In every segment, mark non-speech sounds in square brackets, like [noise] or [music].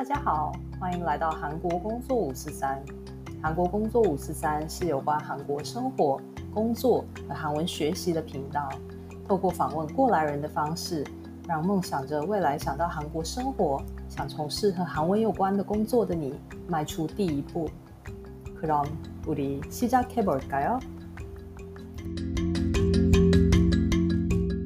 大家好，欢迎来到韩国工作五四三。韩国工作五四三是有关韩国生活、工作和韩文学习的频道。透过访问过来人的方式，让梦想着未来想到韩国生活、想从事和韩文有关的工作的你迈出第一步。그럼우리시작해볼까요？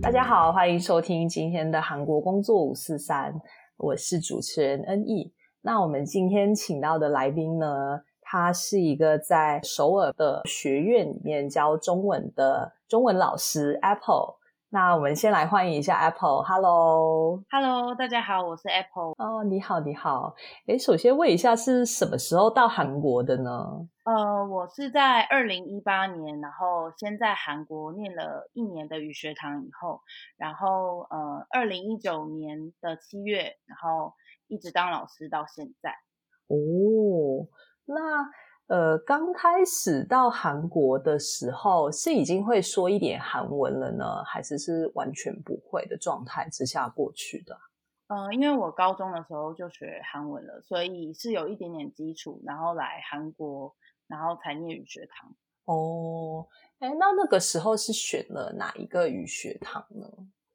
大家好，欢迎收听今天的韩国工作五四三。 我是主持人恩义。那我们今天请到的来宾呢，他是一个在首尔的学院里面教中文的中文老师 Apple。那我们先来欢迎一下 Apple。Hello，Hello，大家好，我是 Apple。哦，你好，你好。诶，首先问一下，是什么时候到韩国的呢？呃，我是在二零一八年，然后先在韩国念了一年的语学堂以后，然后呃，二零一九年的七月，然后一直当老师到现在。哦，那。呃，刚开始到韩国的时候，是已经会说一点韩文了呢，还是是完全不会的状态之下过去的？嗯、呃，因为我高中的时候就学韩文了，所以是有一点点基础，然后来韩国，然后才念语学堂。哦，哎，那那个时候是选了哪一个语学堂呢？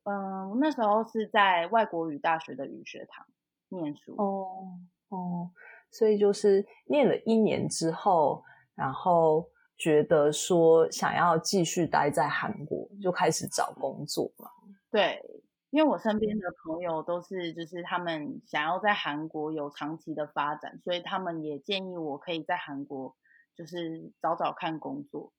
嗯、呃，那时候是在外国语大学的语学堂念书。哦，哦。所以就是念了一年之后，然后觉得说想要继续待在韩国，就开始找工作嘛。对，因为我身边的朋友都是，就是他们想要在韩国有长期的发展，所以他们也建议我可以在韩国就是找找看工作。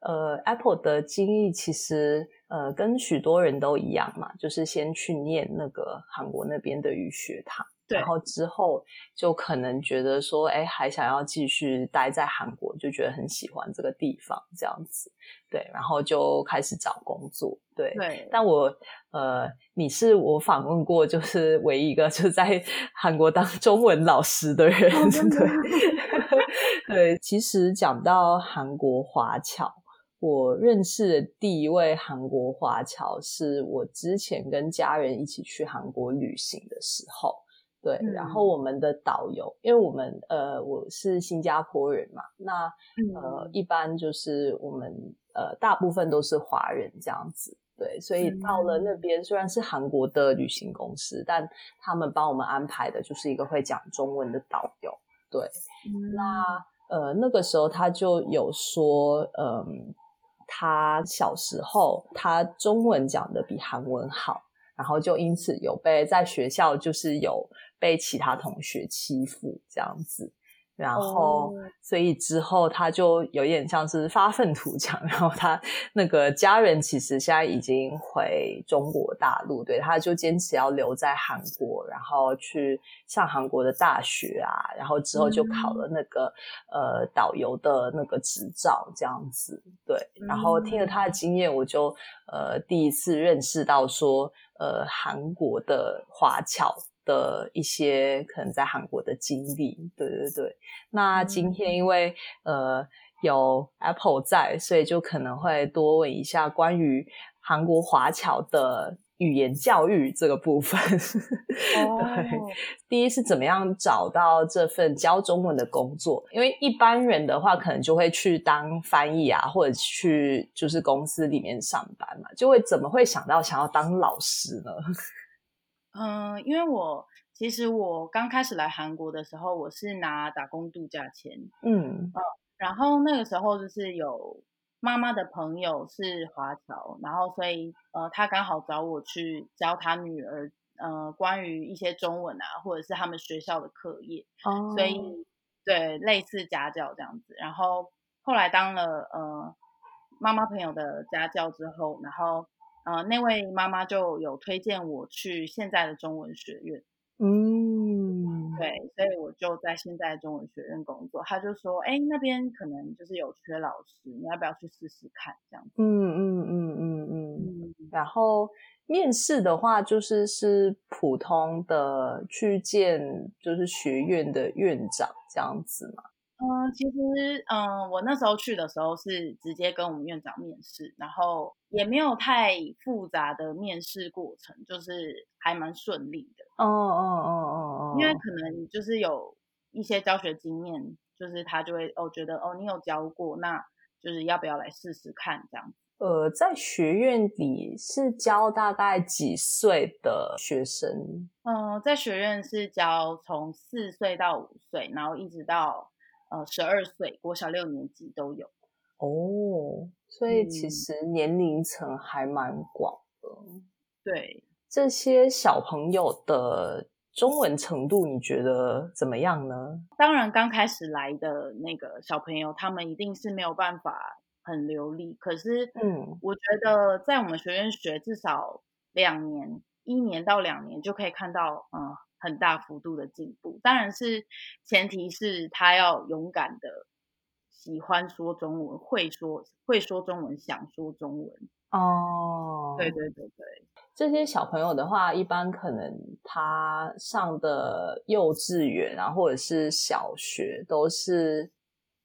呃，Apple 的经历其实呃跟许多人都一样嘛，就是先去念那个韩国那边的语学堂。然后之后就可能觉得说，哎，还想要继续待在韩国，就觉得很喜欢这个地方，这样子，对，然后就开始找工作，对。对。但我，呃，你是我访问过就是唯一一个就在 [laughs] 韩国当中文老师的人，哦、对。对，其实讲到韩国华侨，我认识的第一位韩国华侨是我之前跟家人一起去韩国旅行的时候。对，然后我们的导游，嗯、因为我们呃我是新加坡人嘛，那呃、嗯、一般就是我们呃大部分都是华人这样子，对，所以到了那边虽然是韩国的旅行公司，但他们帮我们安排的就是一个会讲中文的导游，对，嗯、那呃那个时候他就有说，嗯、呃，他小时候他中文讲的比韩文好，然后就因此有被在学校就是有。被其他同学欺负这样子，然后、oh. 所以之后他就有点像是发愤图强，[laughs] 然后他那个家人其实现在已经回中国大陆，对，他就坚持要留在韩国，然后去上韩国的大学啊，然后之后就考了那个、mm. 呃导游的那个执照这样子，对，然后听了他的经验，我就呃第一次认识到说呃韩国的华侨。的一些可能在韩国的经历，对对对。那今天因为、嗯、呃有 Apple 在，所以就可能会多问一下关于韩国华侨的语言教育这个部分。[laughs] 哦、对，第一是怎么样找到这份教中文的工作？因为一般人的话，可能就会去当翻译啊，或者去就是公司里面上班嘛，就会怎么会想到想要当老师呢？嗯，因为我其实我刚开始来韩国的时候，我是拿打工度假签，嗯，呃，然后那个时候就是有妈妈的朋友是华侨，然后所以呃，他刚好找我去教他女儿，呃，关于一些中文啊，或者是他们学校的课业，哦，所以对，类似家教这样子。然后后来当了呃妈妈朋友的家教之后，然后。呃，那位妈妈就有推荐我去现在的中文学院，嗯，对，所以我就在现在的中文学院工作。他就说，哎，那边可能就是有缺老师，你要不要去试试看？这样子，嗯嗯嗯嗯嗯。然后面试的话，就是是普通的去见，就是学院的院长这样子嘛。嗯，其实，嗯，我那时候去的时候是直接跟我们院长面试，然后也没有太复杂的面试过程，就是还蛮顺利的。哦哦哦哦哦，因为可能就是有一些教学经验，就是他就会哦觉得哦你有教过，那就是要不要来试试看这样。呃，在学院里是教大概几岁的学生？嗯，在学院是教从四岁到五岁，然后一直到。呃，十二岁，国小六年级都有哦，所以其实年龄层还蛮广的。嗯、对，这些小朋友的中文程度，你觉得怎么样呢？当然，刚开始来的那个小朋友，他们一定是没有办法很流利。可是，嗯，我觉得在我们学院学至少两年，一年到两年就可以看到，嗯。很大幅度的进步，当然是前提是他要勇敢的喜欢说中文，会说会说中文，想说中文。哦，对对对对，这些小朋友的话，一般可能他上的幼稚园啊，或者是小学，都是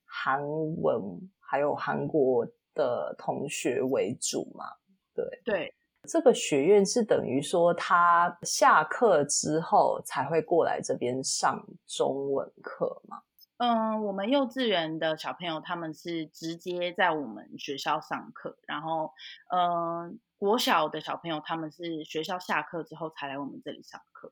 韩文还有韩国的同学为主嘛。对对。这个学院是等于说，他下课之后才会过来这边上中文课吗？嗯，我们幼稚园的小朋友他们是直接在我们学校上课，然后，嗯，国小的小朋友他们是学校下课之后才来我们这里上课。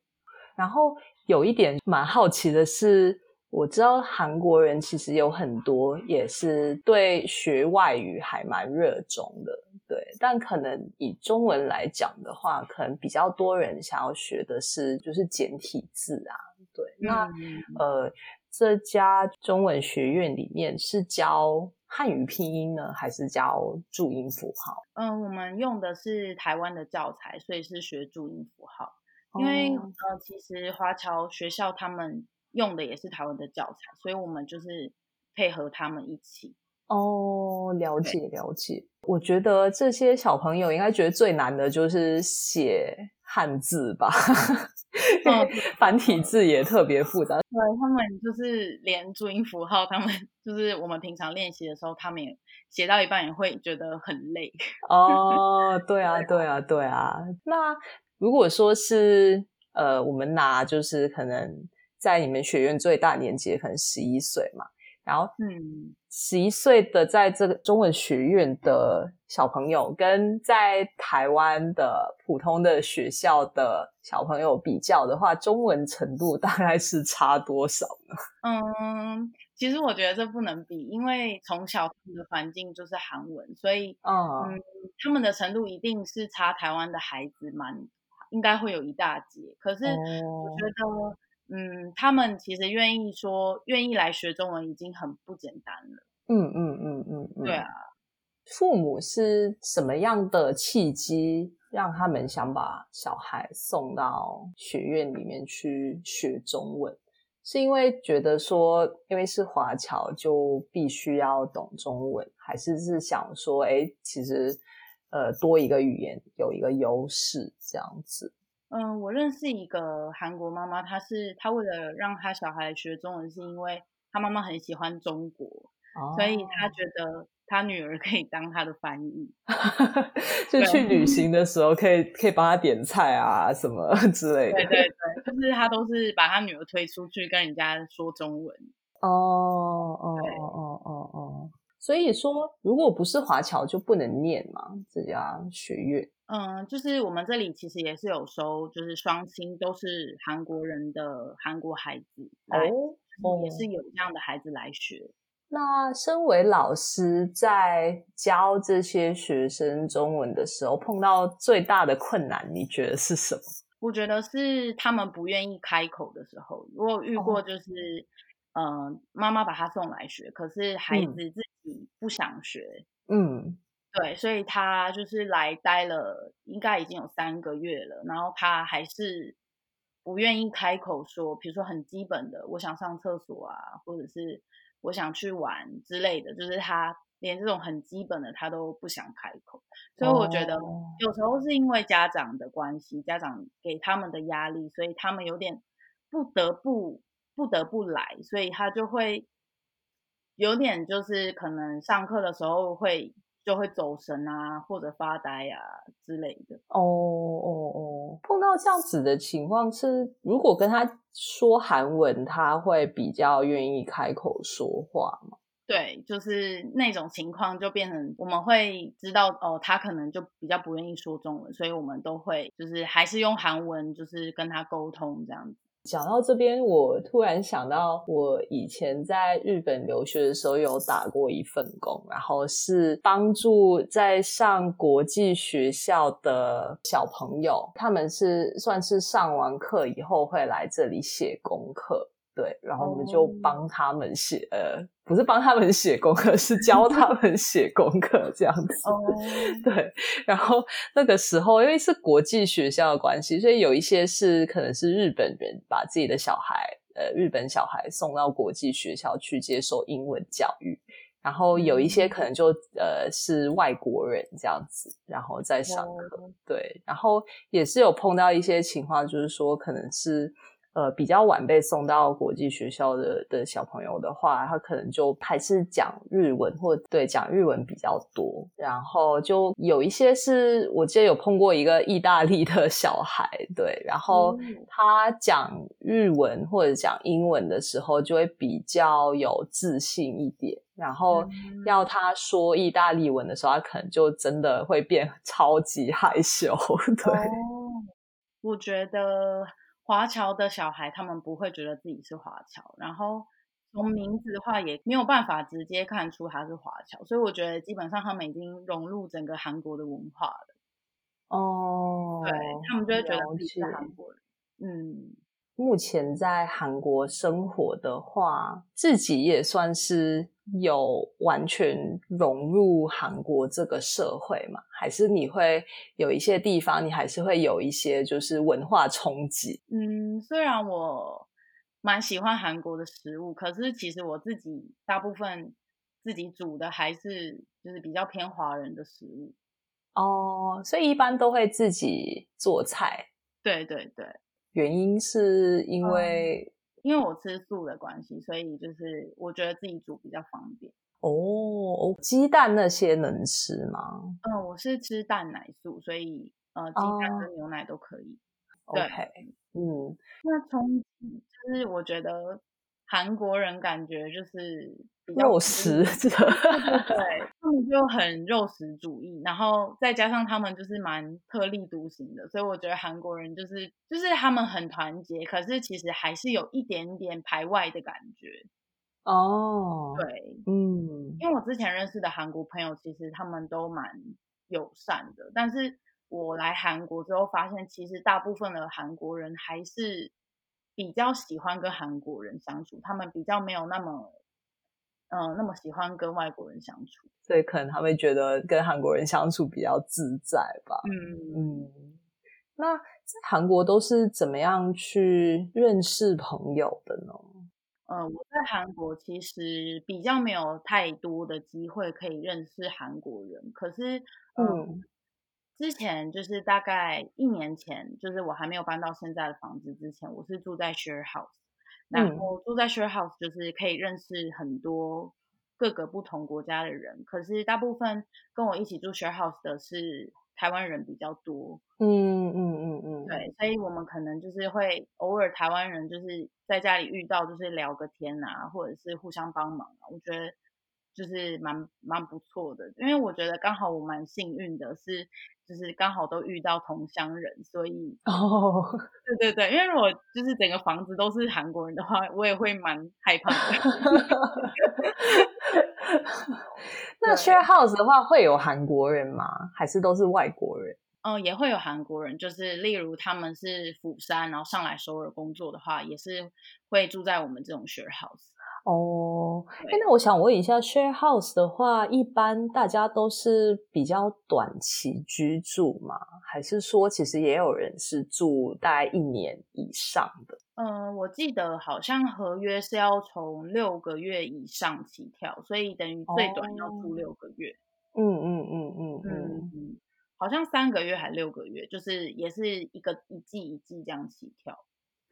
然后有一点蛮好奇的是，我知道韩国人其实有很多也是对学外语还蛮热衷的。对，但可能以中文来讲的话，可能比较多人想要学的是就是简体字啊。对，那、嗯、呃，这家中文学院里面是教汉语拼音呢，还是教注音符号？嗯，我们用的是台湾的教材，所以是学注音符号。因为、哦、呃，其实华侨学校他们用的也是台湾的教材，所以我们就是配合他们一起。哦，了解了解。我觉得这些小朋友应该觉得最难的就是写汉字吧，[laughs] 嗯、[laughs] 繁体字也特别复杂。对，他们就是连注音符号，他们就是我们平常练习的时候，他们也写到一半也会觉得很累。哦，[laughs] 对啊，对啊，对啊。那如果说是呃，我们拿就是可能在你们学院最大年纪可能十一岁嘛。然后，嗯，十一岁的在这个中文学院的小朋友，跟在台湾的普通的学校的小朋友比较的话，中文程度大概是差多少呢？[laughs] 嗯，其实我觉得这不能比，因为从小的环境就是韩文，所以，嗯，嗯，他们的程度一定是差台湾的孩子蛮，应该会有一大截。可是，我觉得。嗯，他们其实愿意说，愿意来学中文已经很不简单了。嗯嗯嗯嗯嗯，对啊。父母是什么样的契机让他们想把小孩送到学院里面去学中文？是因为觉得说，因为是华侨就必须要懂中文，还是是想说，哎，其实呃多一个语言有一个优势这样子？嗯，我认识一个韩国妈妈，她是她为了让她小孩学中文，是因为她妈妈很喜欢中国，哦、所以她觉得她女儿可以当她的翻译，[laughs] 就去旅行的时候可以可以帮她点菜啊什么 [laughs] 之类的。对对对，就是她都是把她女儿推出去跟人家说中文。哦哦哦哦哦哦，所以说如果不是华侨就不能念嘛，这家学院。嗯，就是我们这里其实也是有收，就是双亲都是韩国人的韩国孩子来，哦，也是有这样的孩子来学。那身为老师，在教这些学生中文的时候，碰到最大的困难，你觉得是什么？我觉得是他们不愿意开口的时候。我遇过，就是，哦，嗯，妈妈把他送来学，可是孩子自己不想学。嗯。对，所以他就是来待了，应该已经有三个月了，然后他还是不愿意开口说，比如说很基本的，我想上厕所啊，或者是我想去玩之类的，就是他连这种很基本的他都不想开口。所以我觉得有时候是因为家长的关系，家长给他们的压力，所以他们有点不得不不得不来，所以他就会有点就是可能上课的时候会就会走神啊，或者发呆啊之类的。哦哦哦，碰到这样子的情况是，如果跟他说韩文，他会比较愿意开口说话吗？对，就是那种情况，就变成我们会知道哦，他可能就比较不愿意说中文，所以我们都会就是还是用韩文，就是跟他沟通这样子。讲到这边，我突然想到，我以前在日本留学的时候有打过一份工，然后是帮助在上国际学校的小朋友，他们是算是上完课以后会来这里写功课。对，然后我们就帮他们写，oh. 呃，不是帮他们写功课，是教他们 [laughs] 写功课这样子。Oh. 对，然后那个时候因为是国际学校的关系，所以有一些是可能是日本人把自己的小孩，呃，日本小孩送到国际学校去接受英文教育，然后有一些可能就呃是外国人这样子，然后在上课。Oh. 对，然后也是有碰到一些情况，就是说可能是。呃，比较晚被送到国际学校的的小朋友的话，他可能就还是讲日文，或对讲日文比较多。然后就有一些是我记得有碰过一个意大利的小孩，对，然后他讲日文或者讲英文的时候，就会比较有自信一点。然后要他说意大利文的时候，他可能就真的会变 [laughs] 超级害羞。[laughs] 对，哦，我觉得。华侨的小孩，他们不会觉得自己是华侨，然后从名字的话也没有办法直接看出他是华侨，所以我觉得基本上他们已经融入整个韩国的文化了。哦，对，他们就会觉得自己是韩国人。嗯。目前在韩国生活的话，自己也算是有完全融入韩国这个社会嘛？还是你会有一些地方，你还是会有一些就是文化冲击？嗯，虽然我蛮喜欢韩国的食物，可是其实我自己大部分自己煮的还是就是比较偏华人的食物。哦，所以一般都会自己做菜。对对对。原因是因为、嗯、因为我吃素的关系，所以就是我觉得自己煮比较方便。哦，鸡蛋那些能吃吗？嗯，我是吃蛋奶素，所以呃，鸡蛋跟牛奶都可以。哦、对嗯，那从就是我觉得。韩国人感觉就是比较肉食，对，他们就很肉食主义，然后再加上他们就是蛮特立独行的，所以我觉得韩国人就是就是他们很团结，可是其实还是有一点点排外的感觉。哦，对，嗯，因为我之前认识的韩国朋友，其实他们都蛮友善的，但是我来韩国之后发现，其实大部分的韩国人还是。比较喜欢跟韩国人相处，他们比较没有那么，嗯、呃，那么喜欢跟外国人相处，所以可能他们觉得跟韩国人相处比较自在吧。嗯嗯。那在韩国都是怎么样去认识朋友的呢？嗯、呃，我在韩国其实比较没有太多的机会可以认识韩国人，可是，呃、嗯。之前就是大概一年前，就是我还没有搬到现在的房子之前，我是住在 share house，然后住在 share house 就是可以认识很多各个不同国家的人，可是大部分跟我一起住 share house 的是台湾人比较多。嗯嗯嗯嗯，对，所以我们可能就是会偶尔台湾人就是在家里遇到，就是聊个天啊，或者是互相帮忙啊，我觉得就是蛮蛮不错的，因为我觉得刚好我蛮幸运的是。就是刚好都遇到同乡人，所以哦，[laughs] 对对对，因为如果就是整个房子都是韩国人的话，我也会蛮害怕的。[laughs] [laughs] 那 share house 的话会有韩国人吗？还是都是外国人？嗯，也会有韩国人，就是例如他们是釜山，然后上来首尔工作的话，也是会住在我们这种 share house。哦，哎，那我想问一下，share house 的话，一般大家都是比较短期居住吗？还是说其实也有人是住大概一年以上的？嗯，我记得好像合约是要从六个月以上起跳，所以等于最短要住六个月。嗯嗯嗯嗯嗯嗯，好像三个月还六个月，就是也是一个一季一季这样起跳。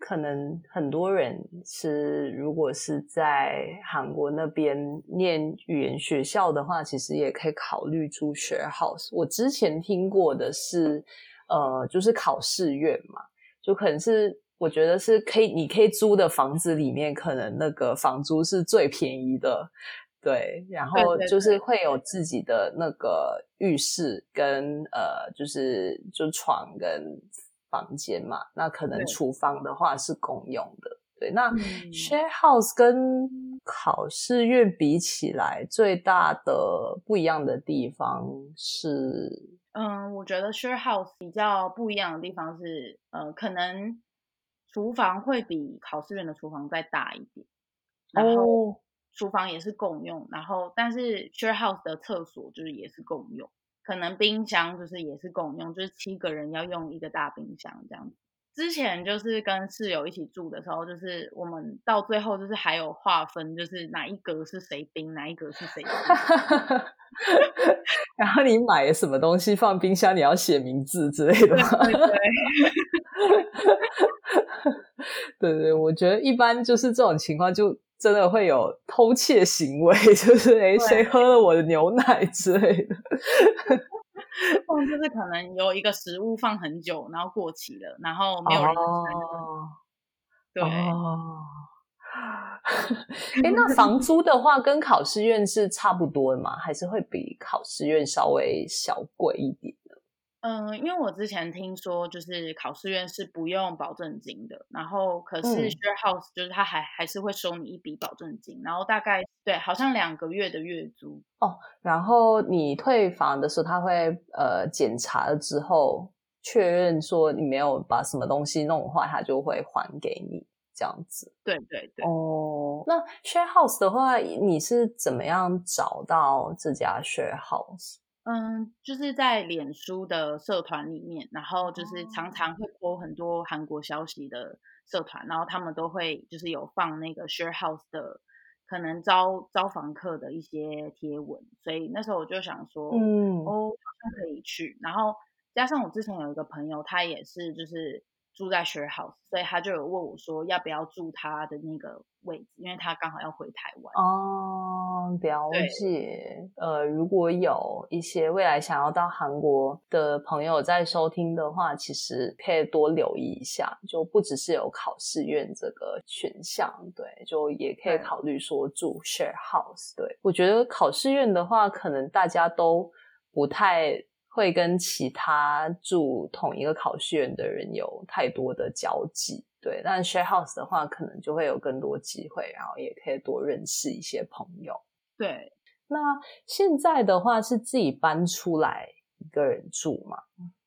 可能很多人是，如果是在韩国那边念语言学校的话，其实也可以考虑住 share house。我之前听过的是，呃，就是考试院嘛，就可能是我觉得是可以，你可以租的房子里面，可能那个房租是最便宜的，对，然后就是会有自己的那个浴室跟呃，就是就床跟。房间嘛，那可能厨房的话是共用的。对，对，那 share house 跟考试院比起来，最大的不一样的地方是，嗯，我觉得 share house 比较不一样的地方是，呃，可能厨房会比考试院的厨房再大一点，然后厨房也是共用，然后但是 share house 的厕所就是也是共用。可能冰箱就是也是共用，就是七个人要用一个大冰箱这样子。之前就是跟室友一起住的时候，就是我们到最后就是还有划分，就是哪一格是谁冰，哪一格是谁冰。[laughs] 然后你买什么东西放冰箱，你要写名字之类的吗？对 [laughs] 对对。对 [laughs] 对，我觉得一般就是这种情况就。真的会有偷窃行为，[laughs] 就是诶谁喝了我的牛奶之类的。[laughs] 哦，就是可能有一个食物放很久，然后过期了，然后没有人吃。哦。对。哦。[laughs] 哎，那房租的话，跟考试院是差不多的吗？还是会比考试院稍微小贵一点？嗯，因为我之前听说，就是考试院是不用保证金的，然后可是 share house 就是他还还是会收你一笔保证金，然后大概对，好像两个月的月租哦。然后你退房的时候，他会呃检查了之后确认说你没有把什么东西弄坏，他就会还给你这样子。对对对。哦，那 share house 的话，你是怎么样找到这家 share house？嗯，就是在脸书的社团里面，然后就是常常会 po 很多韩国消息的社团，然后他们都会就是有放那个 share house 的可能招招房客的一些贴文，所以那时候我就想说，嗯，哦，好像可以去，然后加上我之前有一个朋友，他也是就是。住在 share house，所以他就有问我说要不要住他的那个位置，因为他刚好要回台湾。哦，了解。呃，如果有一些未来想要到韩国的朋友在收听的话，其实可以多留意一下，就不只是有考试院这个选项，对，就也可以考虑说住 share house。对，我觉得考试院的话，可能大家都不太。会跟其他住同一个考试院的人有太多的交集，对。但 share house 的话，可能就会有更多机会，然后也可以多认识一些朋友。对。那现在的话是自己搬出来一个人住吗？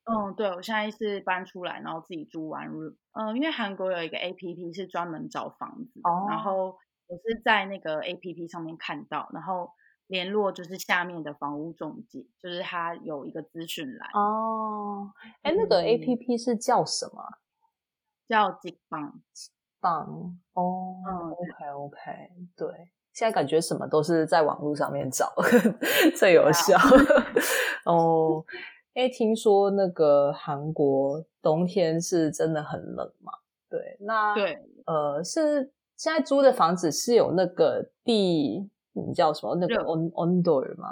嗯，对，我现在是搬出来，然后自己租 one room。嗯，因为韩国有一个 APP 是专门找房子，哦，然后我是在那个 APP 上面看到，然后。联络就是下面的房屋中介，就是他有一个资讯栏哦。哎，那个 A P P 是叫什么？叫 Jikbang。Jikbang 哦。嗯，OK OK，对。现在感觉什么都是在网络上面找 [laughs] 最有效。[laughs] 哦，哎，听说那个韩国冬天是真的很冷嘛？对，那对，呃，是现在租的房子是有那个地。你叫什么？那个 on on door 吗？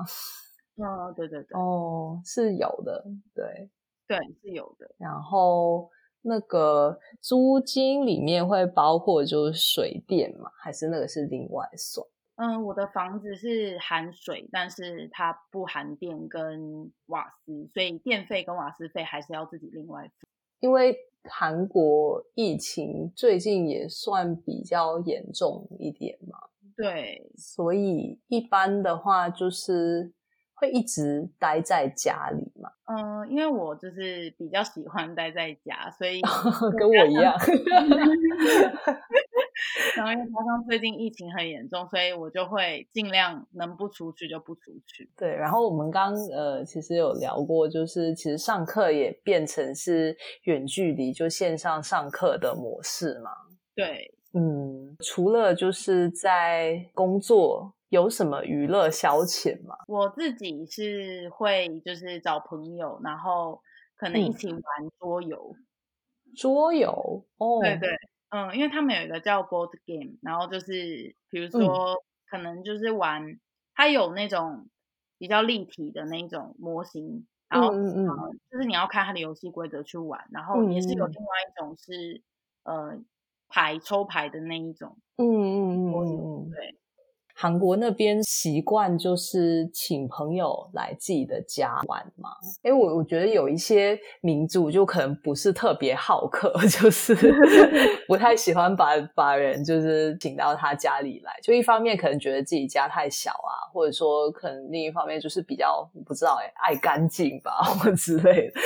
哦，对对对，哦，是有的，对对是有的。然后那个租金里面会包括就是水电嘛，还是那个是另外算？嗯，我的房子是含水，但是它不含电跟瓦斯，所以电费跟瓦斯费还是要自己另外付。因为韩国疫情最近也算比较严重一点嘛。对，所以一般的话就是会一直待在家里嘛。嗯，因为我就是比较喜欢待在家，所以 [laughs] 跟我一样。[laughs] 然后因为加上最近疫情很严重，所以我就会尽量能不出去就不出去。对，然后我们刚呃其实有聊过，就是其实上课也变成是远距离就线上上课的模式嘛。对。嗯，除了就是在工作，有什么娱乐消遣吗？我自己是会就是找朋友，然后可能一起玩桌游。桌游哦，对对，嗯，因为他们有一个叫 board game，然后就是比如说、嗯、可能就是玩，它有那种比较立体的那种模型，然后嗯，就是你要看它的游戏规则去玩，然后也是有另外一种是、嗯、呃牌抽牌的那一种，嗯嗯嗯嗯，对。韩国那边习惯就是请朋友来自己的家玩嘛，因为我我觉得有一些民族就可能不是特别好客，[laughs] 就是 [laughs] 不太喜欢把把人就是请到他家里来。就一方面可能觉得自己家太小啊，或者说可能另一方面就是比较不知道哎爱干净吧，或之类的，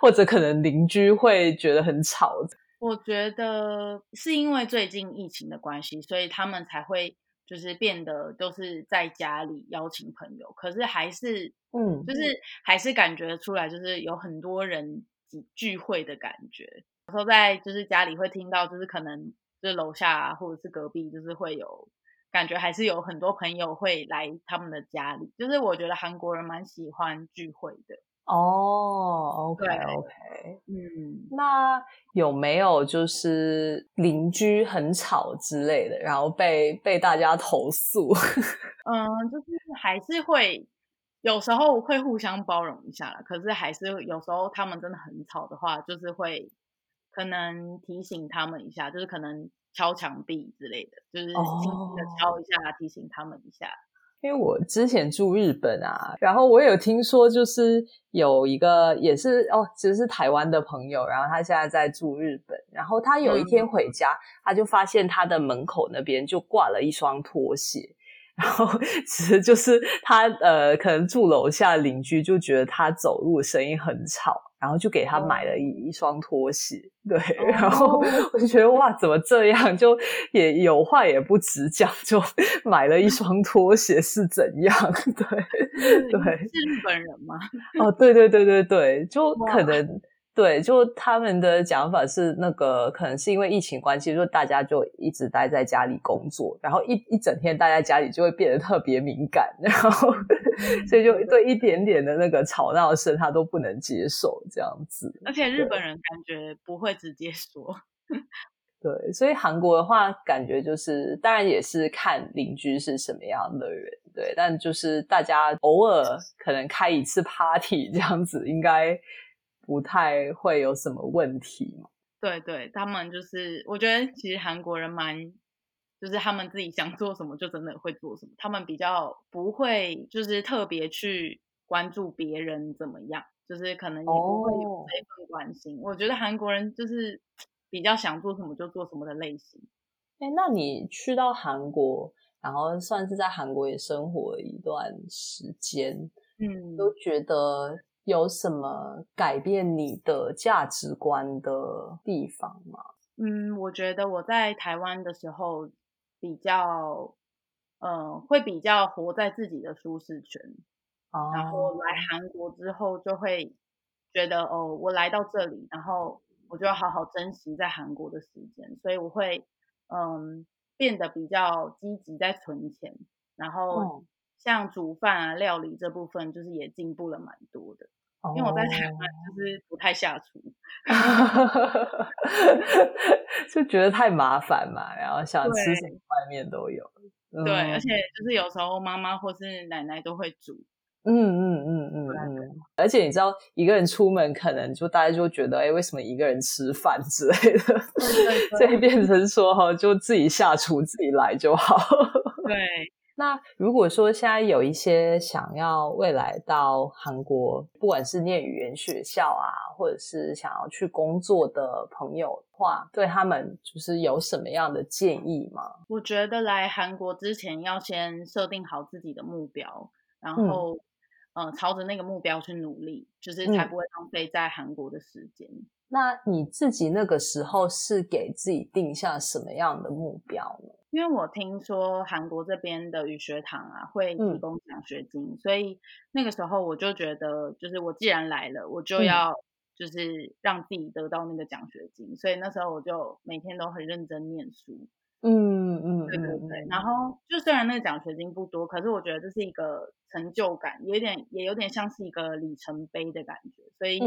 或者可能邻居会觉得很吵。我觉得是因为最近疫情的关系，所以他们才会。就是变得都是在家里邀请朋友，可是还是，嗯，就是还是感觉出来，就是有很多人聚会的感觉。有时候在就是家里会听到，就是可能就是楼下啊，或者是隔壁，就是会有感觉，还是有很多朋友会来他们的家里。就是我觉得韩国人蛮喜欢聚会的。哦，OK OK，嗯，那有没有就是邻居很吵之类的，然后被被大家投诉？[laughs] 嗯，就是还是会有时候会互相包容一下啦，可是还是有时候他们真的很吵的话，就是会可能提醒他们一下，就是可能敲墙壁之类的，就是轻轻的敲一下，提醒他们一下。因为我之前住日本啊，然后我有听说，就是有一个也是哦，其实是台湾的朋友，然后他现在在住日本，然后他有一天回家，嗯、他就发现他的门口那边就挂了一双拖鞋，然后 [laughs] 其实就是他呃，可能住楼下的邻居就觉得他走路声音很吵。然后就给他买了一一双拖鞋，对，哦、然后 [laughs] 我就觉得哇，怎么这样？就也有话也不直讲，就 [laughs] 买了一双拖鞋是怎样？[laughs] 对，对，是日本人吗？哦，对对对对对，就可能。对，就他们的讲法是那个，可能是因为疫情关系，就大家就一直待在家里工作，然后一一整天待在家里就会变得特别敏感，然后 [laughs] 所以就对一点点的那个吵闹声他都不能接受这样子。而且日本人感觉不会直接说。[laughs] 对，所以韩国的话，感觉就是当然也是看邻居是什么样的人，对，但就是大家偶尔可能开一次 party 这样子，应该。不太会有什么问题嘛？对对，他们就是，我觉得其实韩国人蛮，就是他们自己想做什么就真的会做什么，他们比较不会就是特别去关注别人怎么样，就是可能也不会有这份关心。Oh. 我觉得韩国人就是比较想做什么就做什么的类型。哎，那你去到韩国，然后算是在韩国也生活了一段时间，嗯，都觉得。有什么改变你的价值观的地方吗？嗯，我觉得我在台湾的时候比较，嗯、呃，会比较活在自己的舒适圈，哦、然后来韩国之后就会觉得，哦，我来到这里，然后我就要好好珍惜在韩国的时间，所以我会，嗯，变得比较积极在存钱，然后。嗯像煮饭啊、料理这部分，就是也进步了蛮多的。Oh. 因为我在台湾就是不太下厨，[laughs] 就觉得太麻烦嘛，然后想吃什么外面都有。对，嗯、而且就是有时候妈妈或是奶奶都会煮。嗯嗯嗯嗯嗯。而且你知道，一个人出门可能就大家就觉得，哎，为什么一个人吃饭之类的？[laughs] 所以变成说哈，就自己下厨自己来就好。[laughs] 对。那如果说现在有一些想要未来到韩国，不管是念语言学校啊，或者是想要去工作的朋友的话，对他们就是有什么样的建议吗？我觉得来韩国之前要先设定好自己的目标，然后嗯、呃，朝着那个目标去努力，就是才不会浪费在韩国的时间。嗯。那你自己那个时候是给自己定下什么样的目标呢？因为我听说韩国这边的语学堂啊会提供奖学金，嗯、所以那个时候我就觉得，就是我既然来了，我就要就是让自己得到那个奖学金，嗯、所以那时候我就每天都很认真念书。嗯嗯，对对对。然后就虽然那个奖学金不多，可是我觉得这是一个成就感，有点也有点像是一个里程碑的感觉，所以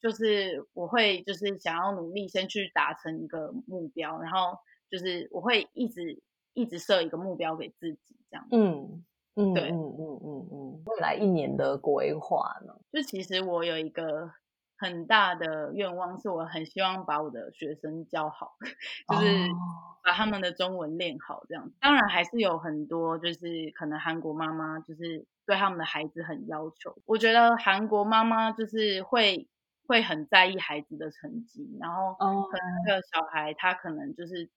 就是我会就是想要努力先去达成一个目标，然后就是我会一直一直设一个目标给自己这样。嗯嗯，对，嗯嗯嗯嗯，未来一年的规划呢？就其实我有一个很大的愿望，是我很希望把我的学生教好，就是把他们的中文练好这样。当然还是有很多就是可能韩国妈妈就是对他们的孩子很要求。我觉得韩国妈妈就是会。会很在意孩子的成绩，然后可能那个小孩他可能就是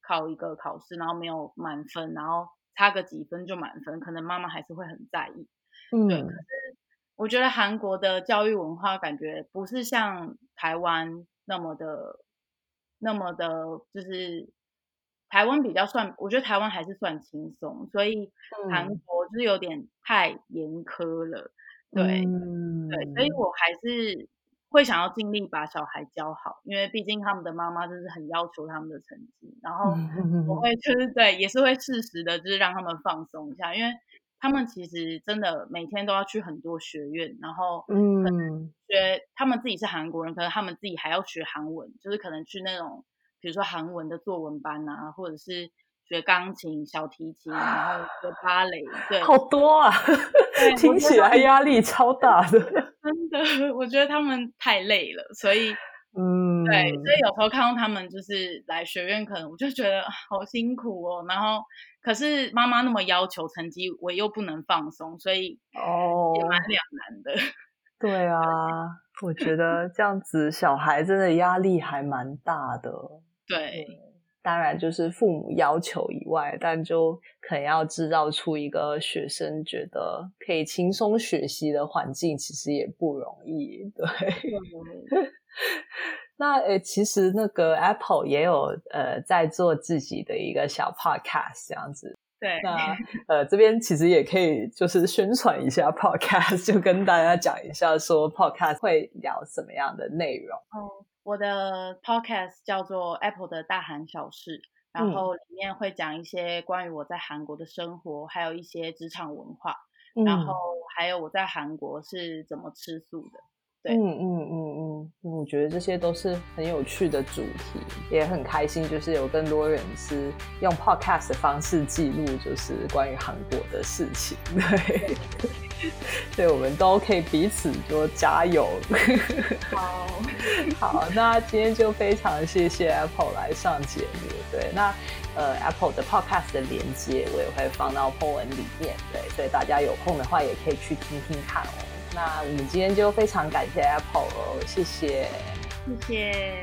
考一个考试，然后没有满分，然后差个几分就满分，可能妈妈还是会很在意。嗯，对。可是我觉得韩国的教育文化感觉不是像台湾那么的那么的，就是台湾比较算，我觉得台湾还是算轻松，所以韩国就是有点太严苛了。对，嗯，对，所以我还是。会想要尽力把小孩教好，因为毕竟他们的妈妈就是很要求他们的成绩，然后我会就是对，也是会适时的，就是让他们放松一下，因为他们其实真的每天都要去很多学院，然后嗯，学他们自己是韩国人，可能他们自己还要学韩文，就是可能去那种比如说韩文的作文班啊，或者是。学钢琴、小提琴，然后学芭蕾，对，好多啊，[laughs] 听起来压力超大的。[laughs] 真的，我觉得他们太累了，所以，嗯，对，所以有时候看到他们就是来学院，可能我就觉得好辛苦哦。然后，可是妈妈那么要求成绩，我又不能放松，所以哦，也蛮两难的。[laughs] 对啊，我觉得这样子小孩真的压力还蛮大的。[laughs] 对。当然，就是父母要求以外，但就可能要制造出一个学生觉得可以轻松学习的环境，其实也不容易。对，[laughs] 那诶，其实那个 Apple 也有呃在做自己的一个小 Podcast 这样子。对，[laughs] 那呃这边其实也可以就是宣传一下 Podcast，就跟大家讲一下说 Podcast 会聊什么样的内容。哦。我的 podcast 叫做 Apple 的大韩小事，然后里面会讲一些关于我在韩国的生活，还有一些职场文化，嗯、然后还有我在韩国是怎么吃素的。对，嗯嗯嗯嗯，我觉得这些都是很有趣的主题，也很开心，就是有更多人是用 podcast 的方式记录，就是关于韩国的事情。对，[laughs] 所以我们都可以彼此说加油。好，[laughs] 好，那今天就非常谢谢 Apple 来上节目。对，那呃 Apple 的 podcast 的连接我也会放到 po 文里面。对，所以大家有空的话也可以去听听看哦。那我们今天就非常感谢 Apple 哦，谢谢，谢谢。